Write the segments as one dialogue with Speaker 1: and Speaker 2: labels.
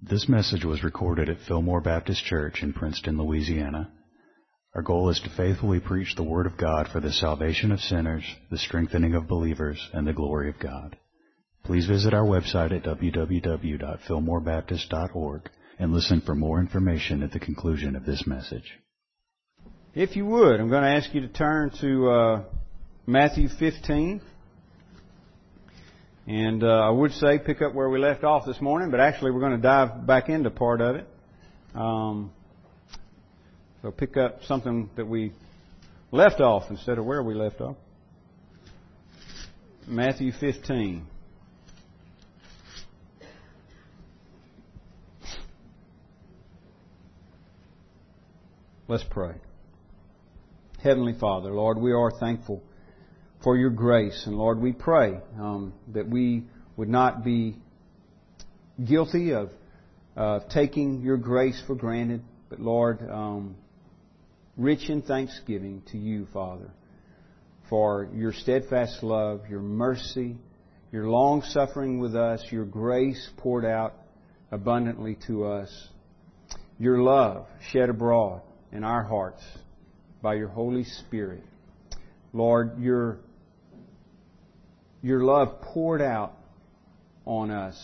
Speaker 1: This message was recorded at Fillmore Baptist Church in Princeton, Louisiana. Our goal is to faithfully preach the Word of God for the salvation of sinners, the strengthening of believers, and the glory of God. Please visit our website at www.fillmorebaptist.org and listen for more information at the conclusion of this message.
Speaker 2: If you would, I'm going to ask you to turn to uh, Matthew 15. And uh, I would say pick up where we left off this morning, but actually we're going to dive back into part of it. Um, so pick up something that we left off instead of where we left off. Matthew 15. Let's pray. Heavenly Father, Lord, we are thankful for your grace. And Lord, we pray um, that we would not be guilty of uh, taking your grace for granted, but Lord, um, rich in thanksgiving to you, Father, for your steadfast love, your mercy, your long suffering with us, your grace poured out abundantly to us, your love shed abroad in our hearts by your Holy Spirit. Lord, your your love poured out on us.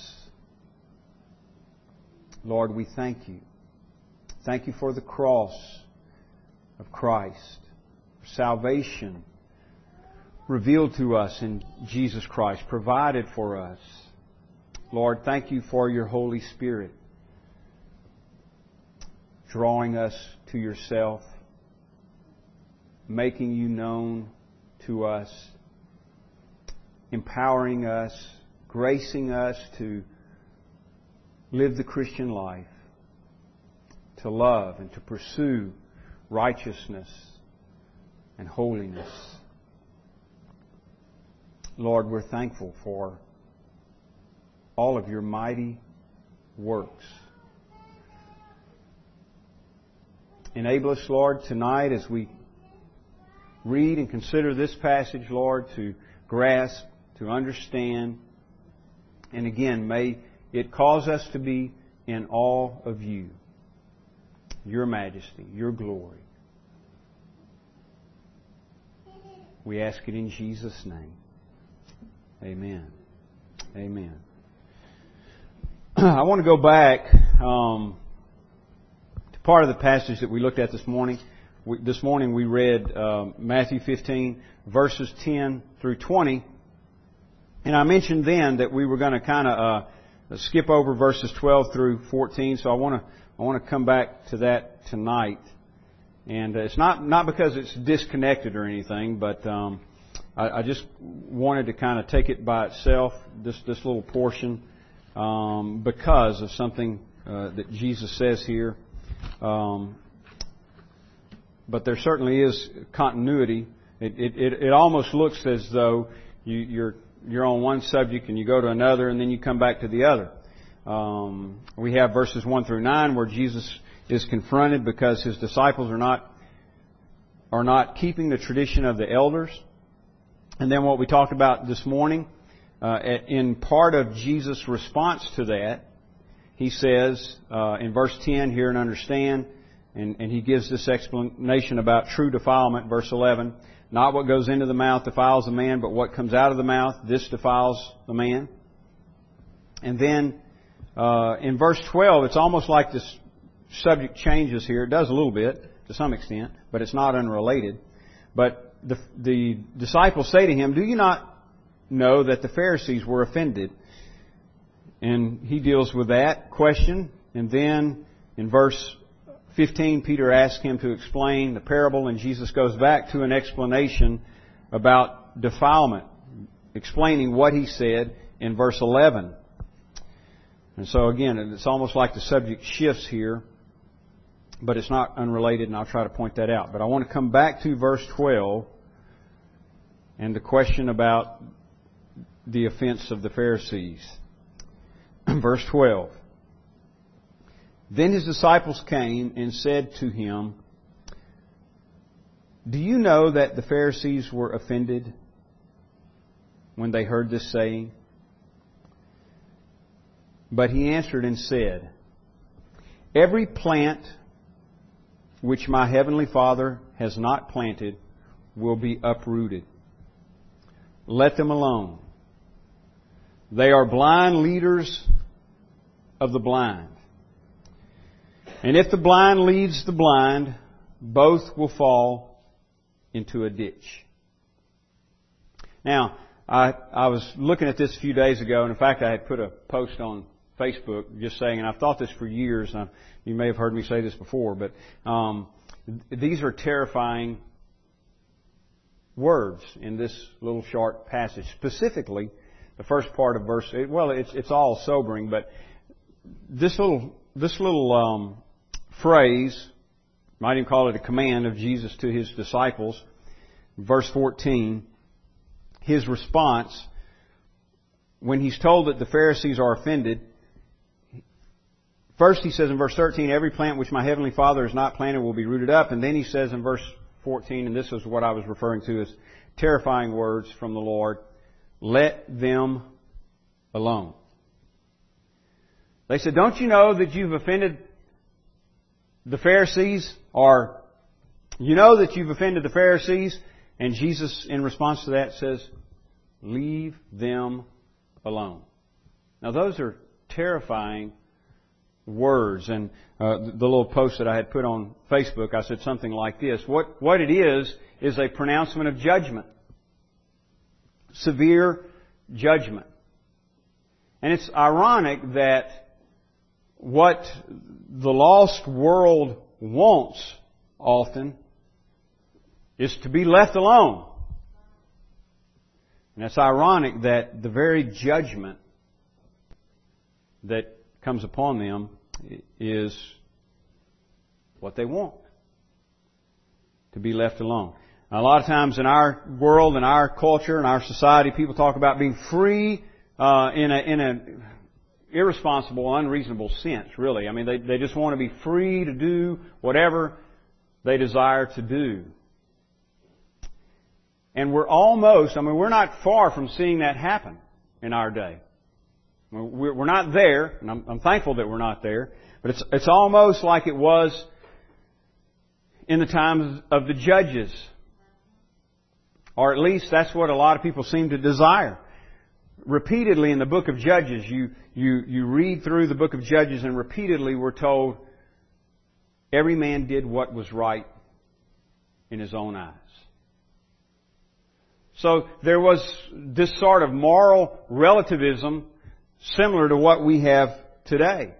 Speaker 2: Lord, we thank you. Thank you for the cross of Christ, for salvation revealed to us in Jesus Christ, provided for us. Lord, thank you for your Holy Spirit drawing us to yourself, making you known to us empowering us, gracing us to live the Christian life, to love and to pursue righteousness and holiness. Lord, we're thankful for all of your mighty works. Enable us, Lord, tonight as we read and consider this passage, Lord, to grasp to understand. And again, may it cause us to be in awe of you, your majesty, your glory. We ask it in Jesus' name. Amen. Amen. I want to go back um, to part of the passage that we looked at this morning. We, this morning we read um, Matthew 15, verses 10 through 20. And I mentioned then that we were going to kind of uh, skip over verses 12 through 14, so I want to I want to come back to that tonight. And it's not not because it's disconnected or anything, but um, I, I just wanted to kind of take it by itself, this this little portion, um, because of something uh, that Jesus says here. Um, but there certainly is continuity. It, it, it, it almost looks as though you, you're you're on one subject and you go to another and then you come back to the other. Um, we have verses 1 through 9 where Jesus is confronted because his disciples are not are not keeping the tradition of the elders. And then what we talked about this morning, uh, in part of Jesus' response to that, he says uh, in verse 10, hear and understand, and, and he gives this explanation about true defilement, verse 11. Not what goes into the mouth defiles a man, but what comes out of the mouth, this defiles the man. And then uh, in verse 12, it's almost like this subject changes here. It does a little bit to some extent, but it's not unrelated. But the, the disciples say to him, Do you not know that the Pharisees were offended? And he deals with that question. And then in verse 15, Peter asks him to explain the parable, and Jesus goes back to an explanation about defilement, explaining what he said in verse 11. And so again, it's almost like the subject shifts here, but it's not unrelated, and I'll try to point that out. But I want to come back to verse 12 and the question about the offense of the Pharisees. verse 12. Then his disciples came and said to him, Do you know that the Pharisees were offended when they heard this saying? But he answered and said, Every plant which my heavenly Father has not planted will be uprooted. Let them alone. They are blind leaders of the blind. And if the blind leads the blind, both will fall into a ditch. Now, I, I was looking at this a few days ago, and in fact, I had put a post on Facebook just saying, and I've thought this for years, and you may have heard me say this before, but um, these are terrifying words in this little short passage. Specifically, the first part of verse, well, it's, it's all sobering, but this little, this little um, phrase, might even call it a command of Jesus to his disciples, verse 14, his response, when he's told that the Pharisees are offended, First, he says in verse 13, every plant which my heavenly Father has not planted will be rooted up. And then he says in verse 14, and this is what I was referring to as terrifying words from the Lord, let them alone. They said, don't you know that you've offended the Pharisees? Or, you know that you've offended the Pharisees? And Jesus, in response to that, says, leave them alone. Now those are terrifying words. And uh, the little post that I had put on Facebook, I said something like this. What, what it is, is a pronouncement of judgment. Severe judgment. And it's ironic that what the lost world wants often is to be left alone. And it's ironic that the very judgment that comes upon them is what they want. To be left alone. Now, a lot of times in our world, in our culture, in our society, people talk about being free uh, in a in a irresponsible, unreasonable sense. Really, I mean, they they just want to be free to do whatever they desire to do. And we're almost, I mean, we're not far from seeing that happen in our day. We're we're not there, and I'm thankful that we're not there, but it's, it's almost like it was in the times of the judges. Or at least that's what a lot of people seem to desire. Repeatedly in the book of Judges, you, you, you read through the book of Judges and repeatedly we're told every man did what was right in his own eyes. So there was this sort of moral relativism similar to what we have today.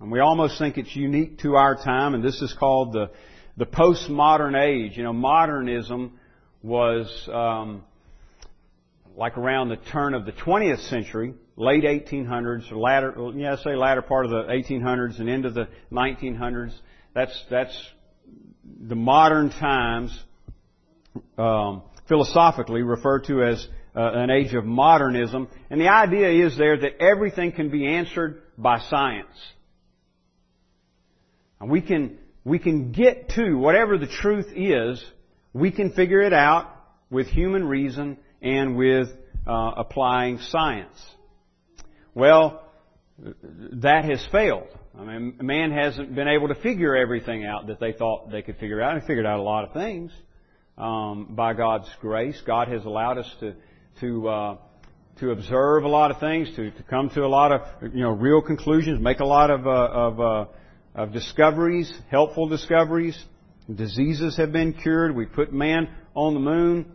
Speaker 2: And we almost think it's unique to our time, and this is called the, the postmodern age. You know, modernism was um, like around the turn of the 20th century, late 1800s, or latter, yeah, say latter part of the 1800s and into the 1900s. That's that's the modern times, um, philosophically referred to as uh, an age of modernism. And the idea is there that everything can be answered by science. And we can, we can get to whatever the truth is, we can figure it out with human reason and with uh, applying science. Well, that has failed. I mean, man hasn't been able to figure everything out that they thought they could figure out. They figured out a lot of things um, by God's grace. God has allowed us to to uh, to observe a lot of things, to, to come to a lot of you know real conclusions, make a lot of uh, of, uh, of discoveries, helpful discoveries. Diseases have been cured. We put man on the moon.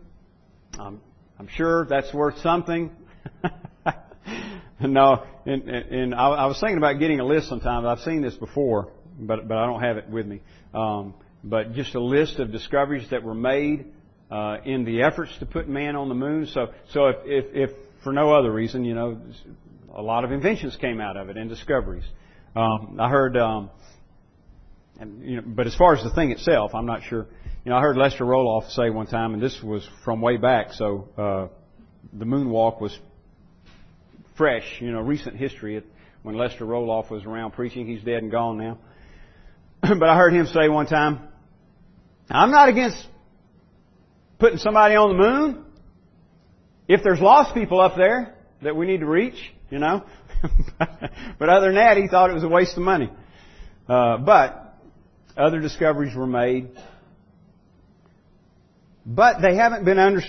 Speaker 2: Um, I'm sure that's worth something. no, and, and I, I was thinking about getting a list sometime. I've seen this before, but but I don't have it with me. Um, but just a list of discoveries that were made uh, in the efforts to put man on the moon. So, so if, if, if for no other reason, you know, a lot of inventions came out of it and discoveries. Um, I heard, um, and, you know, but as far as the thing itself, I'm not sure. You know, I heard Lester Roloff say one time, and this was from way back, so uh, the moonwalk was fresh, you know, recent history. When Lester Roloff was around preaching, he's dead and gone now. but I heard him say one time, "I'm not against putting somebody on the moon. If there's lost people up there that we need to reach, you know. but other than that, he thought it was a waste of money. Uh, but other discoveries were made. But they haven't been, under,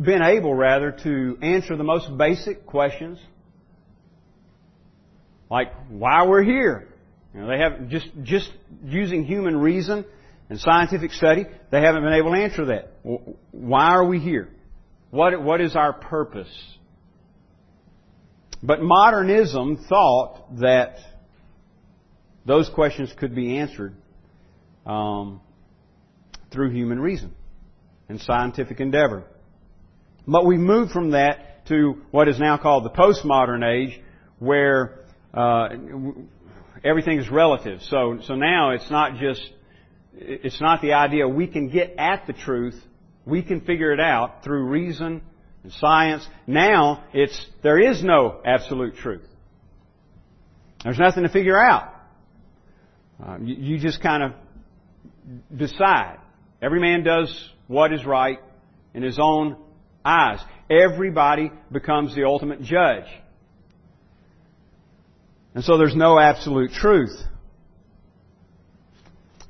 Speaker 2: been able, rather, to answer the most basic questions, like why we're here. You know, they have just just using human reason and scientific study, they haven't been able to answer that. Why are we here? What what is our purpose? But modernism thought that those questions could be answered um, through human reason and scientific endeavor. But we've moved from that to what is now called the postmodern age, where uh, everything is relative. So, so now it's not just, it's not the idea we can get at the truth, we can figure it out through reason and science. Now it's, there is no absolute truth. There's nothing to figure out. Uh, you, you just kind of decide. Every man does what is right in his own eyes. Everybody becomes the ultimate judge. And so there's no absolute truth.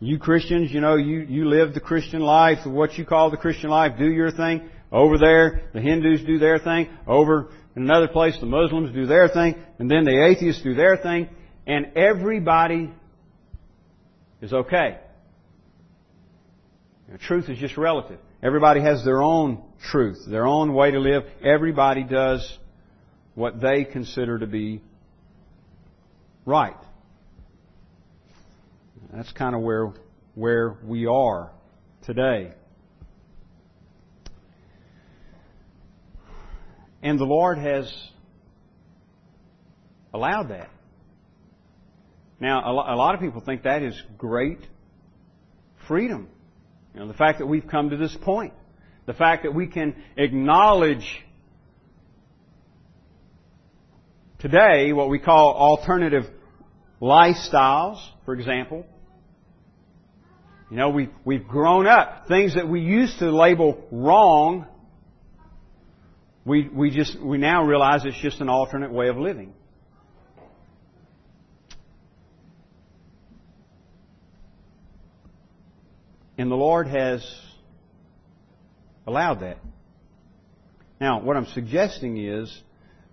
Speaker 2: You Christians, you know, you, you live the Christian life, what you call the Christian life, do your thing. Over there, the Hindus do their thing. Over in another place, the Muslims do their thing. And then the atheists do their thing. And everybody is okay. Truth is just relative. Everybody has their own truth, their own way to live. Everybody does what they consider to be right. That's kind of where, where we are today. And the Lord has allowed that. Now, a lot of people think that is great freedom. You know, the fact that we've come to this point. The fact that we can acknowledge today what we call alternative lifestyles, for example. You know, we've, we've grown up. Things that we used to label wrong, we, we just, we now realize it's just an alternate way of living. And the Lord has allowed that. Now, what I'm suggesting is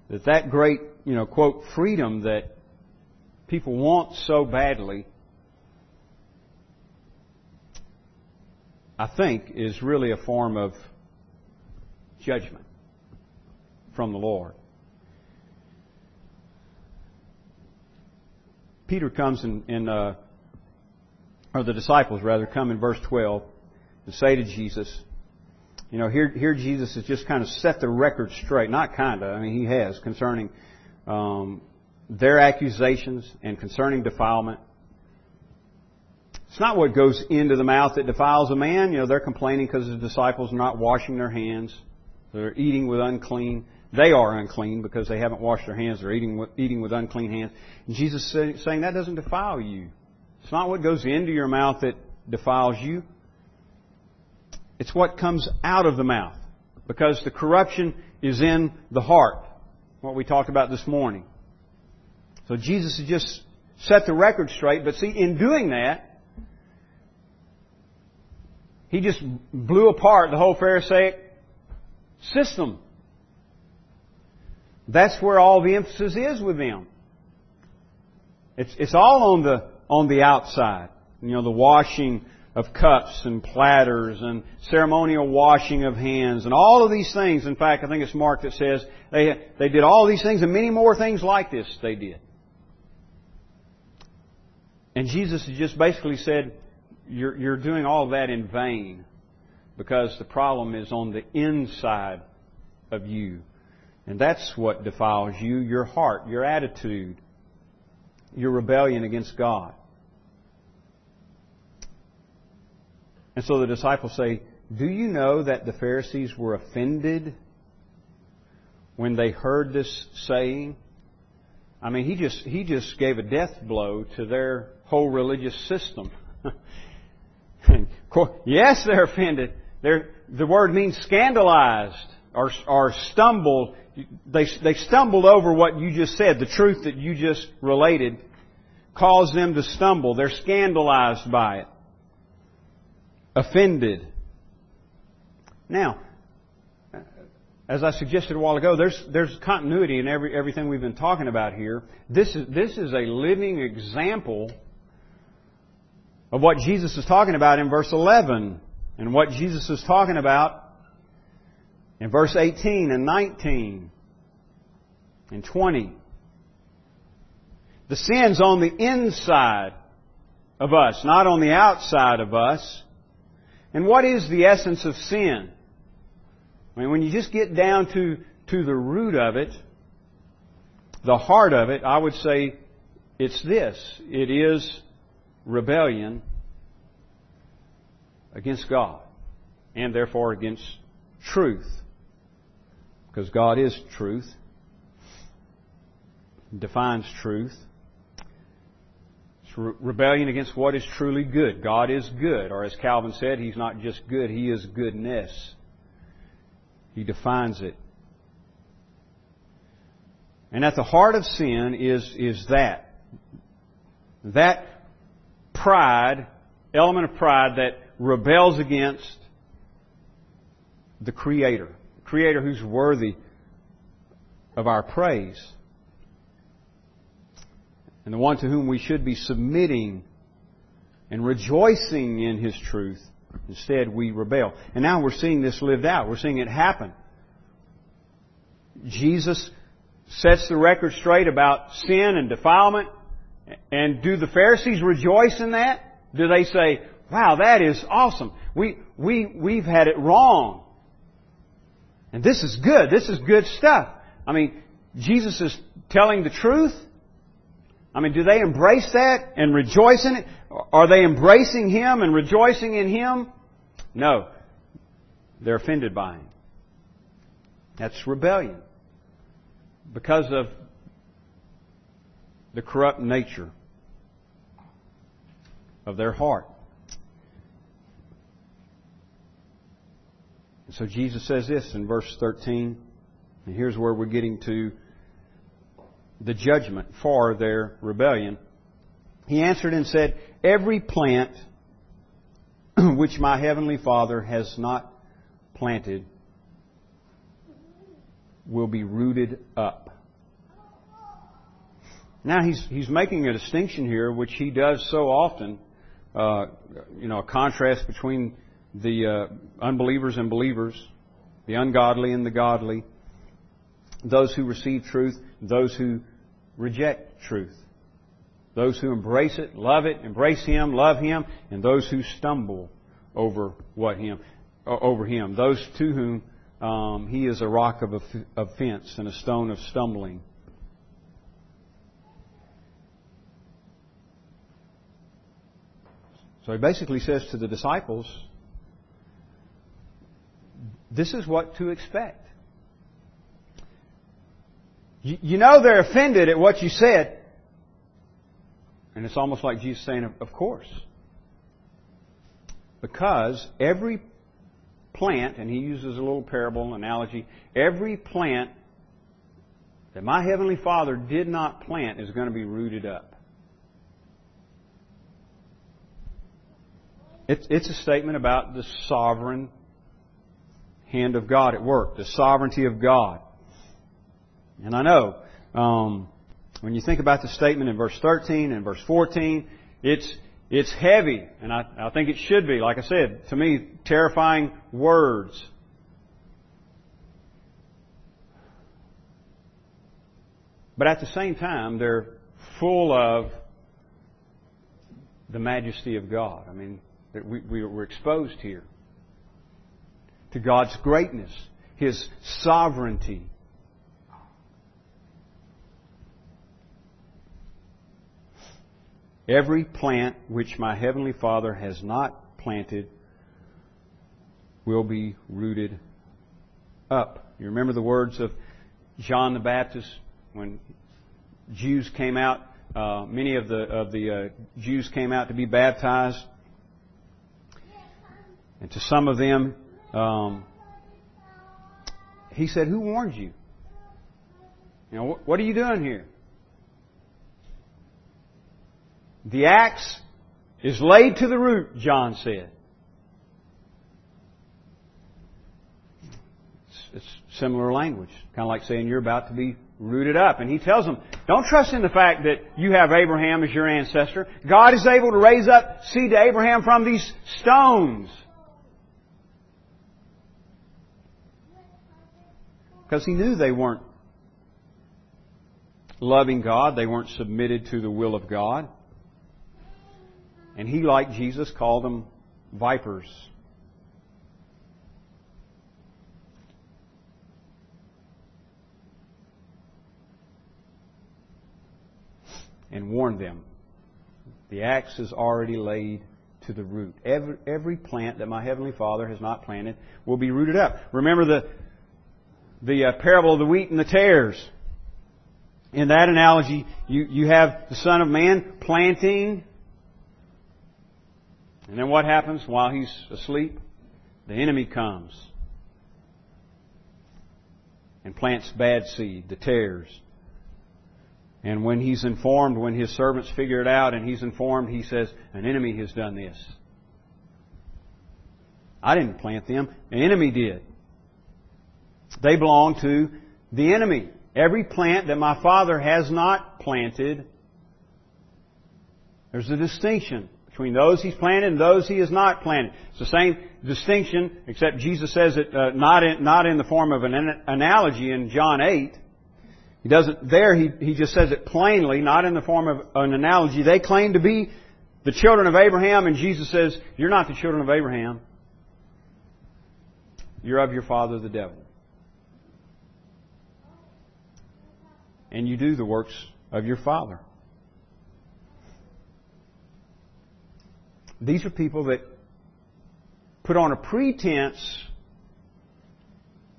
Speaker 2: that that great, you know, quote, freedom that people want so badly, I think, is really a form of judgment from the Lord. Peter comes in, in uh, or the disciples rather, come in verse 12 and say to Jesus, you know, here, here Jesus has just kind of set the record straight. Not kind of, I mean, he has concerning um, their accusations and concerning defilement. It's not what goes into the mouth that defiles a man. You know, they're complaining because the disciples are not washing their hands. They're eating with unclean. They are unclean because they haven't washed their hands. They're eating with, eating with unclean hands. And Jesus is saying that doesn't defile you. It's not what goes into your mouth that defiles you. It's what comes out of the mouth. Because the corruption is in the heart. What we talked about this morning. So Jesus has just set the record straight, but see, in doing that, he just blew apart the whole Pharisaic system. That's where all the emphasis is with them. It's, it's all on the on the outside. You know, the washing of cups and platters and ceremonial washing of hands and all of these things. In fact, I think it's Mark that says they, they did all these things and many more things like this they did. And Jesus just basically said, you're, you're doing all that in vain because the problem is on the inside of you. And that's what defiles you, your heart, your attitude, your rebellion against God. And so the disciples say, Do you know that the Pharisees were offended when they heard this saying? I mean, he just, he just gave a death blow to their whole religious system. yes, they're offended. They're, the word means scandalized or, or stumbled. They, they stumbled over what you just said, the truth that you just related. caused them to stumble. They're scandalized by it, offended. Now, as I suggested a while ago, there's, there's continuity in every, everything we've been talking about here. This is, this is a living example of what Jesus is talking about in verse 11 and what Jesus is talking about in verse 18 and 19 and 20. The sin's on the inside of us, not on the outside of us. And what is the essence of sin? I mean, when you just get down to, to the root of it, the heart of it, I would say it's this. It is rebellion against God and therefore against truth. Because God is truth, defines truth. It's rebellion against what is truly good. God is good, or as Calvin said, He's not just good, He is goodness. He defines it. And at the heart of sin is, is that. That pride, element of pride that rebels against the Creator. The Creator who's worthy of our praise. And the one to whom we should be submitting and rejoicing in His truth. Instead, we rebel. And now we're seeing this lived out. We're seeing it happen. Jesus sets the record straight about sin and defilement. And do the Pharisees rejoice in that? Do they say, wow, that is awesome. We, we, we've had it wrong. And this is good. This is good stuff. I mean, Jesus is telling the truth. I mean, do they embrace that and rejoice in it? Are they embracing Him and rejoicing in Him? No. They're offended by Him. That's rebellion. Because of the corrupt nature of their heart. So Jesus says this in verse 13, and here's where we're getting to the judgment for their rebellion. He answered and said, Every plant which my heavenly Father has not planted will be rooted up. Now he's he's making a distinction here, which he does so often. Uh, you know, a contrast between the uh, unbelievers and believers, the ungodly and the godly, those who receive truth, those who reject truth. Those who embrace it, love it, embrace Him, love Him, and those who stumble over what Him, over Him. Those to whom um, He is a rock of offense and a stone of stumbling. So he basically says to the disciples, this is what to expect. You know they're offended at what you said. And it's almost like Jesus saying, Of course. Because every plant, and he uses a little parable analogy, every plant that my Heavenly Father did not plant is going to be rooted up. It's, it's a statement about the sovereign hand of God at work, the sovereignty of God. And I know, um, when you think about the statement in verse 13 and verse 14, it's, it's heavy, and I, I think it should be, like I said, to me, terrifying words. But at the same time, they're full of the majesty of God. I mean, we, we, we're exposed here to God's greatness, His sovereignty, Every plant which my heavenly Father has not planted will be rooted up. You remember the words of John the Baptist when Jews came out. Uh, many of the of the uh, Jews came out to be baptized, and to some of them, um, he said, "Who warned you? You know, what, what are you doing here?" The axe is laid to the root, John said. It's, similar language. Kind of like saying you're about to be rooted up. And he tells them, don't trust in the fact that you have Abraham as your ancestor. God is able to raise up seed to Abraham from these stones. Because he knew they weren't loving God, they weren't submitted to the will of God. And he, like Jesus, called them vipers. And warned them. The axe is already laid to the root. Every, every plant that my Heavenly Father has not planted will be rooted up. Remember the, the uh, parable of the wheat and the tares. In that analogy, you, you have the Son of Man planting and then what happens while he's asleep? The enemy comes and plants bad seed, the tares. And when he's informed, when his servants figure it out and he's informed, he says, An enemy has done this. I didn't plant them, the enemy did. They belong to the enemy. Every plant that my Father has not planted, there's a distinction between those he's planted and those he has not planted. It's the same distinction, except Jesus says it uh, not in not in the form of an analogy in John eight. He doesn't there. He he just says it plainly, not in the form of an analogy. They claim to be the children of Abraham, and Jesus says, "You're not the children of Abraham. You're of your father, the devil." And you do the works of your father. These are people that put on a pretense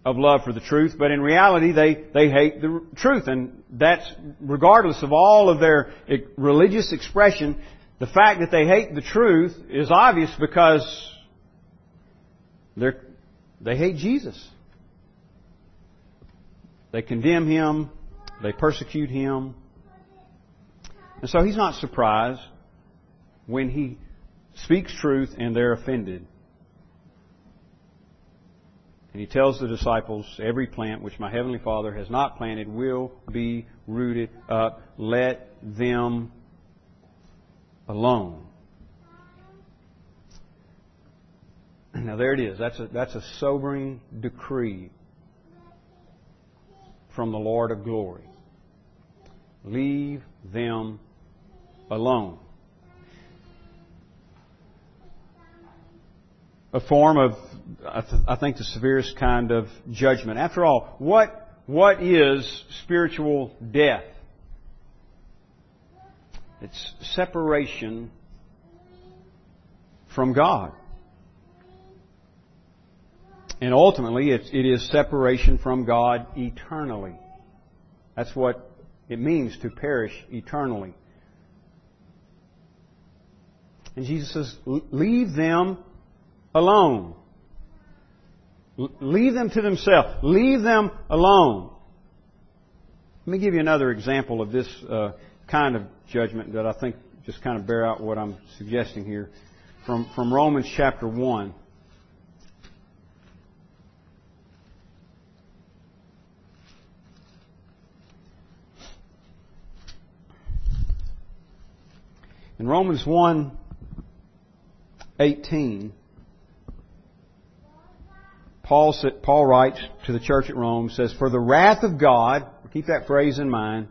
Speaker 2: of love for the truth, but in reality they, they hate the truth. And that's regardless of all of their religious expression, the fact that they hate the truth is obvious because they they hate Jesus. They condemn him, they persecute him. And so he's not surprised when he speaks truth and they're offended. And he tells the disciples, every plant which my heavenly Father has not planted will be rooted up. Let them alone. Now there it is. That's a, that's a sobering decree from the Lord of glory. Leave them alone. A form of, I think, the severest kind of judgment. After all, what, what is spiritual death? It's separation from God. And ultimately, it, it is separation from God eternally. That's what it means to perish eternally. And Jesus says, leave them alone. Leave them to themselves. Leave them alone. Let me give you another example of this uh, kind of judgment that I think just kind of bear out what I'm suggesting here. From, from Romans chapter 1. In Romans 1 18, Paul, Paul writes to the church at Rome, says, For the wrath of God, keep that phrase in mind,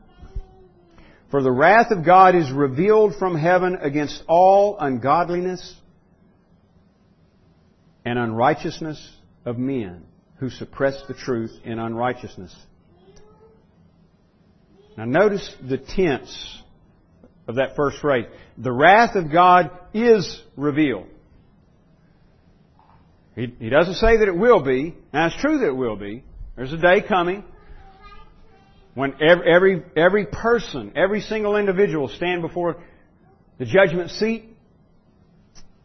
Speaker 2: for the wrath of God is revealed from heaven against all ungodliness and unrighteousness of men who suppress the truth in unrighteousness. Now notice the tense of that first phrase. The wrath of God is revealed. He, he doesn't say that it will be. Now it's true that it will be. There's a day coming when every, every, every person, every single individual stand before the judgment seat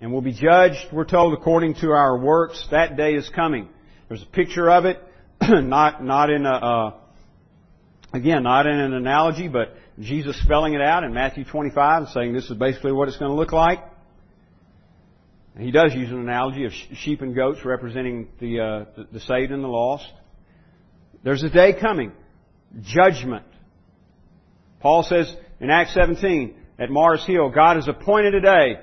Speaker 2: and will be judged, we're told, according to our works. That day is coming. There's a picture of it, not, not in a, uh, again, not in an analogy, but Jesus spelling it out in Matthew 25 and saying this is basically what it's going to look like. He does use an analogy of sheep and goats representing the, uh, the saved and the lost. There's a day coming. Judgment. Paul says in Acts 17 at Mars Hill, God has appointed a day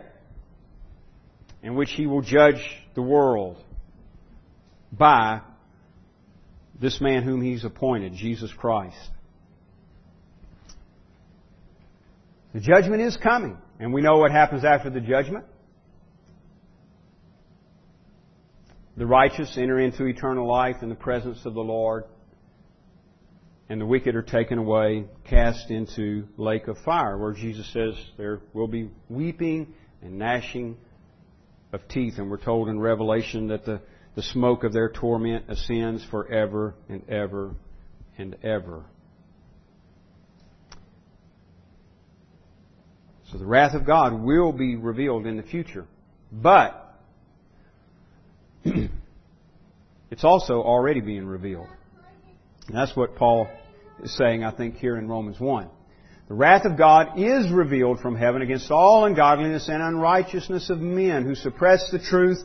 Speaker 2: in which He will judge the world by this man whom He's appointed, Jesus Christ. The judgment is coming, and we know what happens after the judgment. The righteous enter into eternal life in the presence of the Lord, and the wicked are taken away, cast into lake of fire, where Jesus says there will be weeping and gnashing of teeth. And we're told in Revelation that the, the smoke of their torment ascends forever and ever and ever. So the wrath of God will be revealed in the future. But it's also already being revealed. And that's what Paul is saying, I think, here in Romans 1. The wrath of God is revealed from heaven against all ungodliness and unrighteousness of men who suppress the truth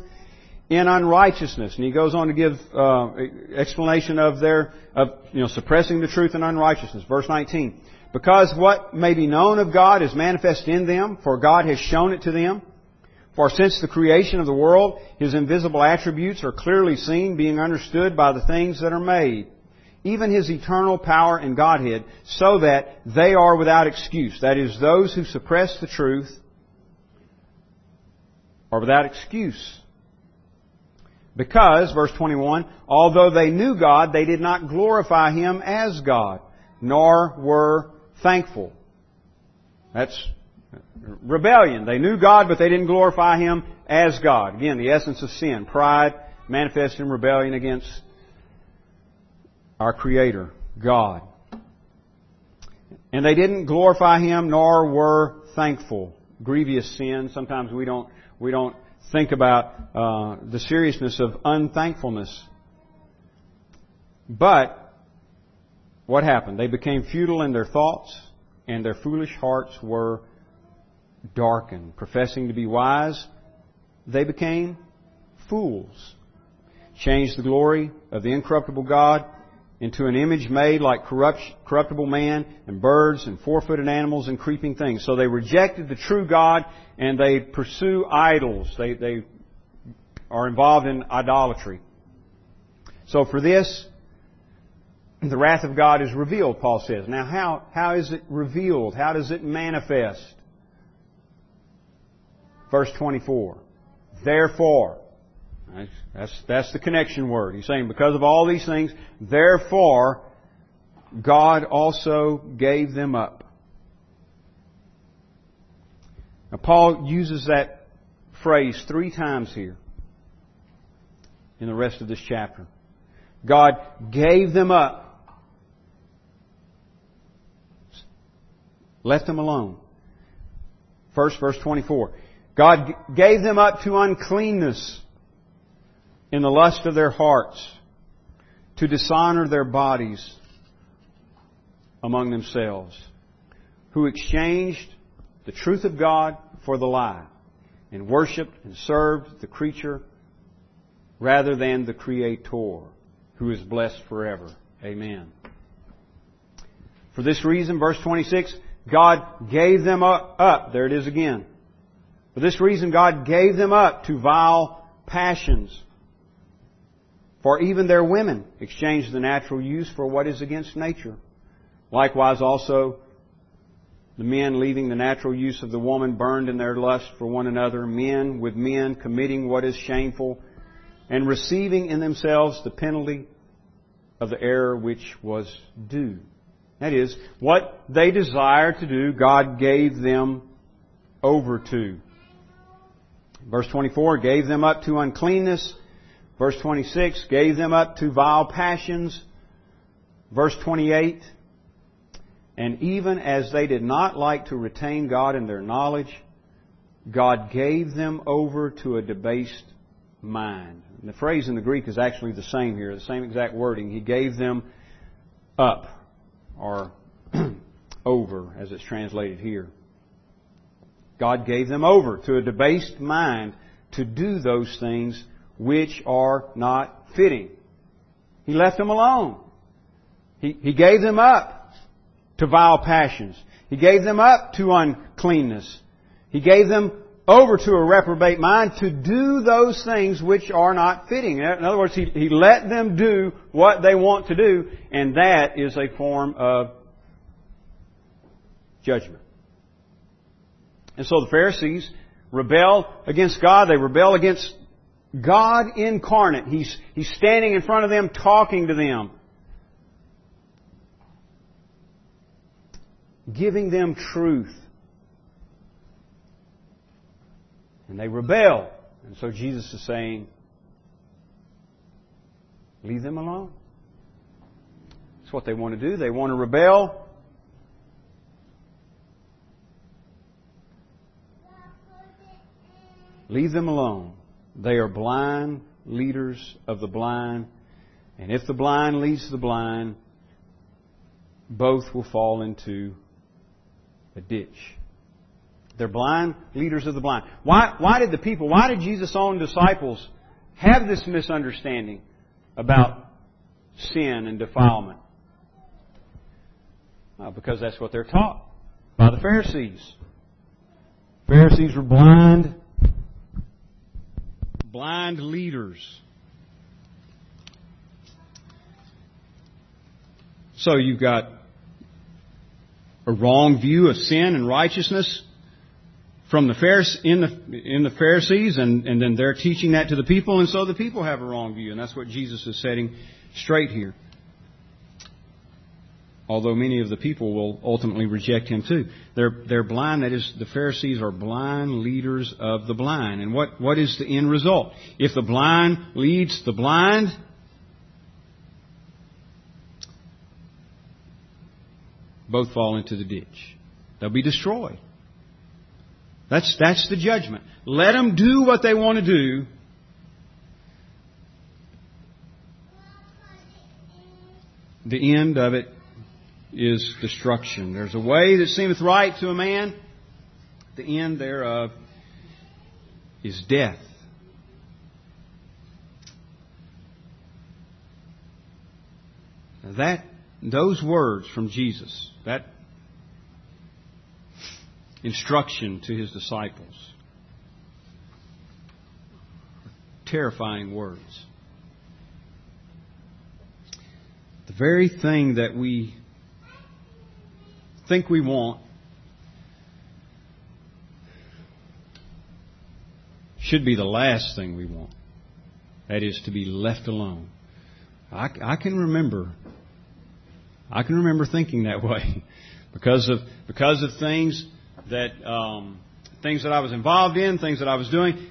Speaker 2: in unrighteousness. And he goes on to give uh, explanation of their of you know suppressing the truth in unrighteousness. Verse 19. Because what may be known of God is manifest in them, for God has shown it to them. For since the creation of the world, His invisible attributes are clearly seen, being understood by the things that are made even his eternal power and Godhead, so that they are without excuse. That is, those who suppress the truth are without excuse. Because, verse 21, although they knew God, they did not glorify Him as God, nor were thankful. That's rebellion. They knew God, but they didn't glorify Him as God. Again, the essence of sin. Pride manifested in rebellion against our Creator, God. And they didn't glorify Him nor were thankful. Grievous sin. Sometimes we don't, we don't think about uh, the seriousness of unthankfulness. But what happened? They became futile in their thoughts, and their foolish hearts were darkened. Professing to be wise, they became fools. Changed the glory of the incorruptible God into an image made like corrupt, corruptible man and birds and four-footed animals and creeping things. So they rejected the true God and they pursue idols. They, they are involved in idolatry. So for this, the wrath of God is revealed, Paul says. Now how, how is it revealed? How does it manifest? Verse 24. Therefore, that's, that's the connection word. He's saying, because of all these things, therefore, God also gave them up. Now, Paul uses that phrase three times here in the rest of this chapter. God gave them up. Left them alone. First, verse 24. God gave them up to uncleanness in the lust of their hearts to dishonor their bodies among themselves, who exchanged the truth of God for the lie and worshiped and served the creature rather than the Creator, who is blessed forever. Amen. For this reason, verse 26, God gave them up. There it is again. For this reason, God gave them up to vile passions. For even their women exchanged the natural use for what is against nature. Likewise also, the men leaving the natural use of the woman burned in their lust for one another, men with men committing what is shameful, and receiving in themselves the penalty of the error which was due. That is, what they desired to do, God gave them over to. Verse 24, gave them up to uncleanness Verse 26, gave them up to vile passions. Verse 28, and even as they did not like to retain God in their knowledge, God gave them over to a debased mind. And the phrase in the Greek is actually the same here, the same exact wording. He gave them up, or over, as it's translated here. God gave them over to a debased mind to do those things which are not fitting. He left them alone. He, he gave them up to vile passions. He gave them up to uncleanness. He gave them over to a reprobate mind to do those things which are not fitting. In other words, he, he let them do what they want to do, and that is a form of judgment. And so the Pharisees rebel against God. They rebel against God incarnate. He's, he's standing in front of them, talking to them. Giving them truth. And they rebel. And so Jesus is saying, leave them alone. That's what they want to do. They want to rebel. Leave them alone. They are blind leaders of the blind. And if the blind leads the blind, both will fall into a ditch. They're blind leaders of the blind. Why, why did the people, why did Jesus' own disciples have this misunderstanding about sin and defilement? Uh, because that's what they're taught by the Pharisees. Pharisees were blind, blind leaders. So you've got a wrong view of sin and righteousness from the Pharisees, in the, in the Pharisees, and, and then they're teaching that to the people, and so the people have a wrong view, and that's what Jesus is setting straight here. Although many of the people will ultimately reject him too. They're, they're blind, that is, the Pharisees are blind leaders of the blind. And what, what is the end result? If the blind leads the blind, both fall into the ditch. They'll be destroyed. That's, that's the judgment. Let them do what they want to do. The end of it is destruction. There's a way that seemeth right to a man, the end thereof is death. That those words from Jesus, that instruction to his disciples. Terrifying words. The very thing that we think we want should be the last thing we want. That is to be left alone. I, I can remember, I can remember thinking that way because of because of things that um, things that I was involved in, things that I was doing,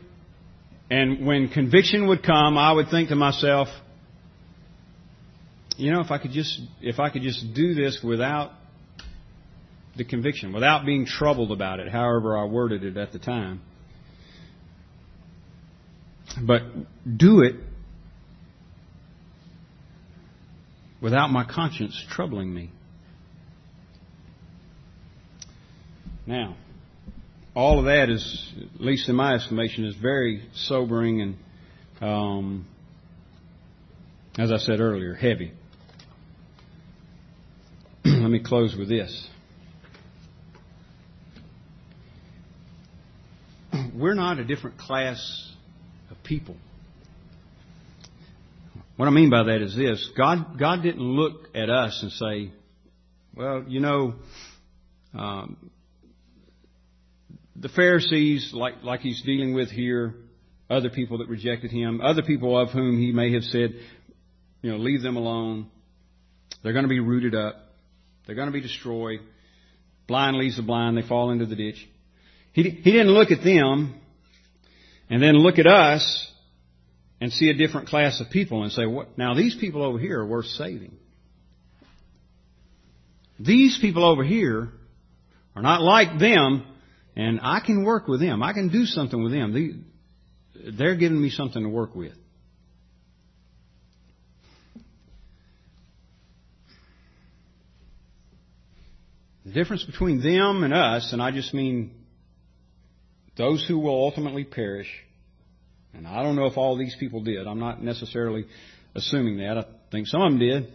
Speaker 2: and when conviction would come, I would think to myself, you know, if I could just if I could just do this without the conviction, without being troubled about it, however I worded it at the time. But do it without my conscience troubling me. Now, all of that is, at least in my estimation, is very sobering and, um, as I said earlier, heavy. Let me close with this. We're not a different class of people. What I mean by that is this God, God didn't look at us and say, well, you know, um, the Pharisees, like, like he's dealing with here, other people that rejected him, other people of whom he may have said, you know, leave them alone. They're going to be rooted up. They're going to be destroyed. Blind leads the blind. They fall into the ditch. He, he didn't look at them and then look at us and see a different class of people and say, what, now these people over here are worth saving. These people over here are not like them and I can work with them. I can do something with them. They're giving me something to work with. The difference between them and us, and I just mean those who will ultimately perish, and I don't know if all these people did. I'm not necessarily assuming that. I think some of them did.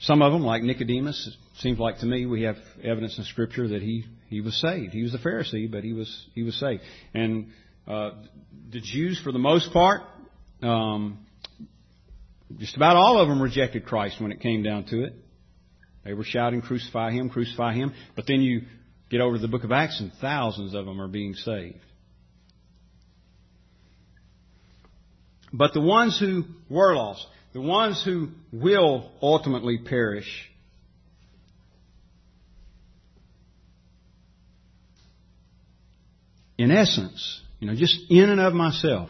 Speaker 2: Some of them, like Nicodemus, it seems like to me we have evidence in Scripture that he, he was saved. He was a Pharisee, but he was he was saved. And uh, the Jews, for the most part, um, just about all of them rejected Christ when it came down to it. They were shouting, crucify him, crucify him. But then you get over to the book of Acts and thousands of them are being saved. But the ones who were lost, the ones who will ultimately perish, in essence, you know, just in and of myself,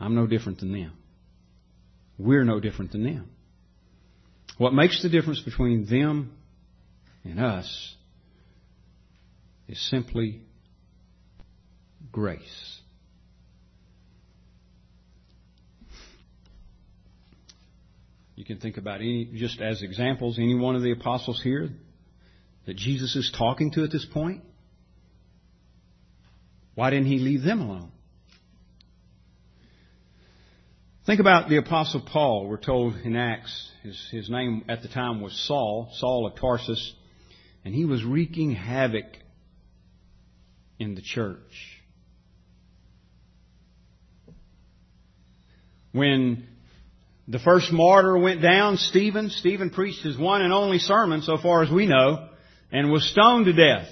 Speaker 2: I'm no different than them. We're no different than them. What makes the difference between them and us is simply grace. You can think about any, just as examples, any one of the apostles here that Jesus is talking to at this point. Why didn't he leave them alone? Think about the Apostle Paul. We're told in Acts, his, his name at the time was Saul, Saul of Tarsus, and he was wreaking havoc in the church. When the first martyr went down, Stephen, Stephen preached his one and only sermon, so far as we know, and was stoned to death.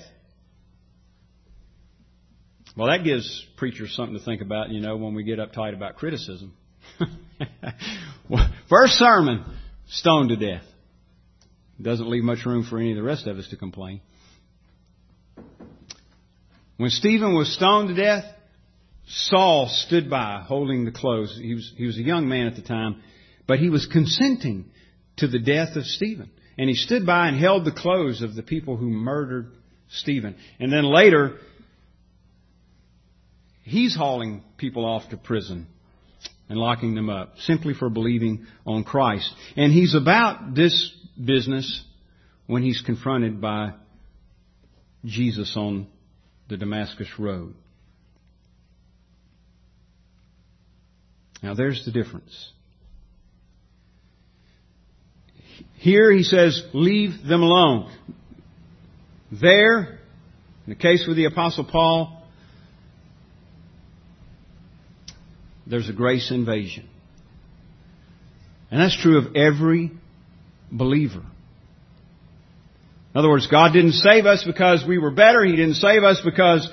Speaker 2: Well, that gives preachers something to think about, you know, when we get uptight about criticism. First sermon, stoned to death. Doesn't leave much room for any of the rest of us to complain. When Stephen was stoned to death, Saul stood by holding the clothes. He was, he was a young man at the time, but he was consenting to the death of Stephen. And he stood by and held the clothes of the people who murdered Stephen. And then later, he's hauling people off to prison and locking them up simply for believing on Christ. And he's about this business when he's confronted by Jesus on the Damascus Road. Now there's the difference. Here he says, leave them alone. There, in the case with the Apostle Paul, there's a grace invasion. And that's true of every believer. In other words, God didn't save us because we were better. He didn't save us because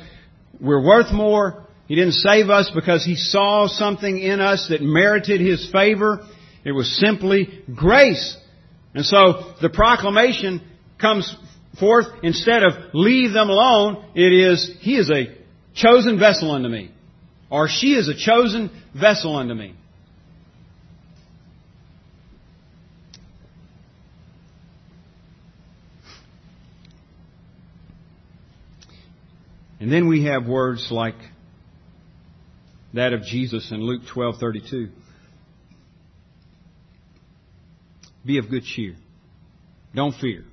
Speaker 2: we're worth more. He didn't save us because He saw something in us that merited His favor. It was simply grace. And so the proclamation comes forth instead of leave them alone, it is, He is a chosen vessel unto me or she is a chosen vessel unto me. And then we have words like that of Jesus in Luke 12:32. Be of good cheer. Don't fear.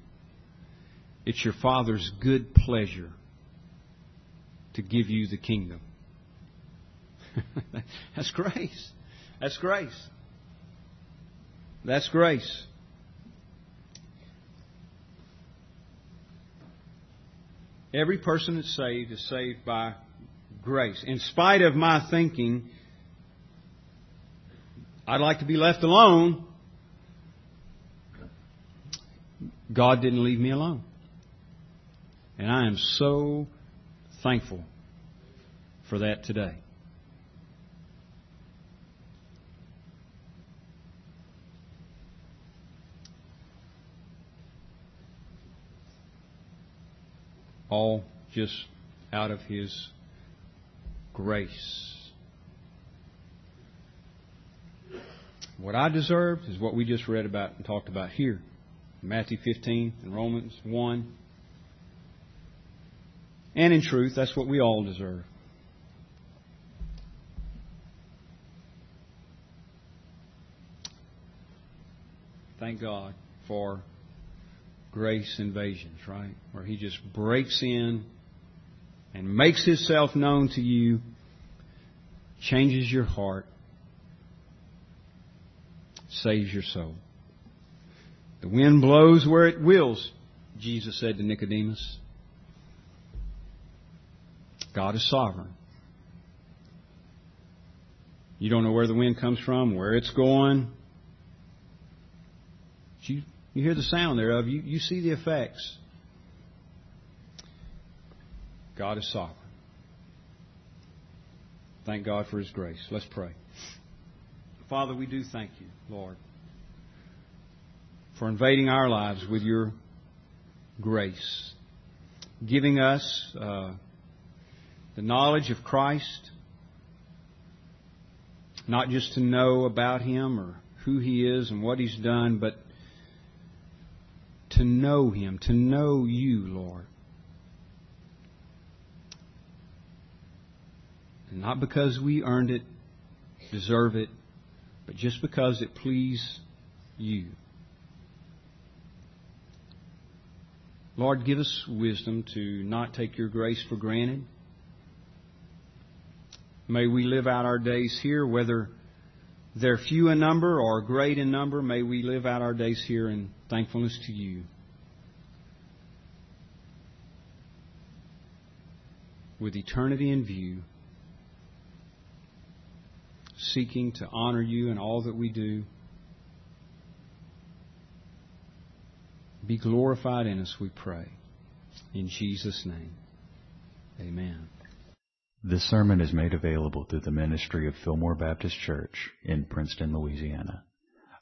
Speaker 2: It's your Father's good pleasure to give you the kingdom. That's grace. That's grace. That's grace. Every person that's saved is saved by grace. In spite of my thinking, I'd like to be left alone. God didn't leave me alone. And I am so thankful for that today. All just out of His grace. What I deserved is what we just read about and talked about here. Matthew 15 and Romans 1. And in truth, that's what we all deserve. Thank God for grace invasions, right? Where He just breaks in and makes Himself known to you, changes your heart, saves your soul. The wind blows where it wills, Jesus said to Nicodemus. God is sovereign. You don't know where the wind comes from, where it's going. You, you hear the sound thereof. You, you see the effects. God is sovereign. Thank God for His grace. Let's pray. Father, we do thank you, Lord, for invading our lives with your grace, giving us uh, the knowledge of Christ, not just to know about Him or who He is and what He's done, but to know Him, to know you, Lord. And not because we earned it, deserve it, but just because it pleased you. Lord, give us wisdom to not take your grace for granted. May we live out our days here, whether they're few in number or great in number, may we live out our days here in thankfulness to you. With eternity in view, seeking to honor you in all that we do. Be glorified in us, we pray. In Jesus' name, amen.
Speaker 1: This sermon is made available through the ministry of Fillmore Baptist Church in Princeton, Louisiana.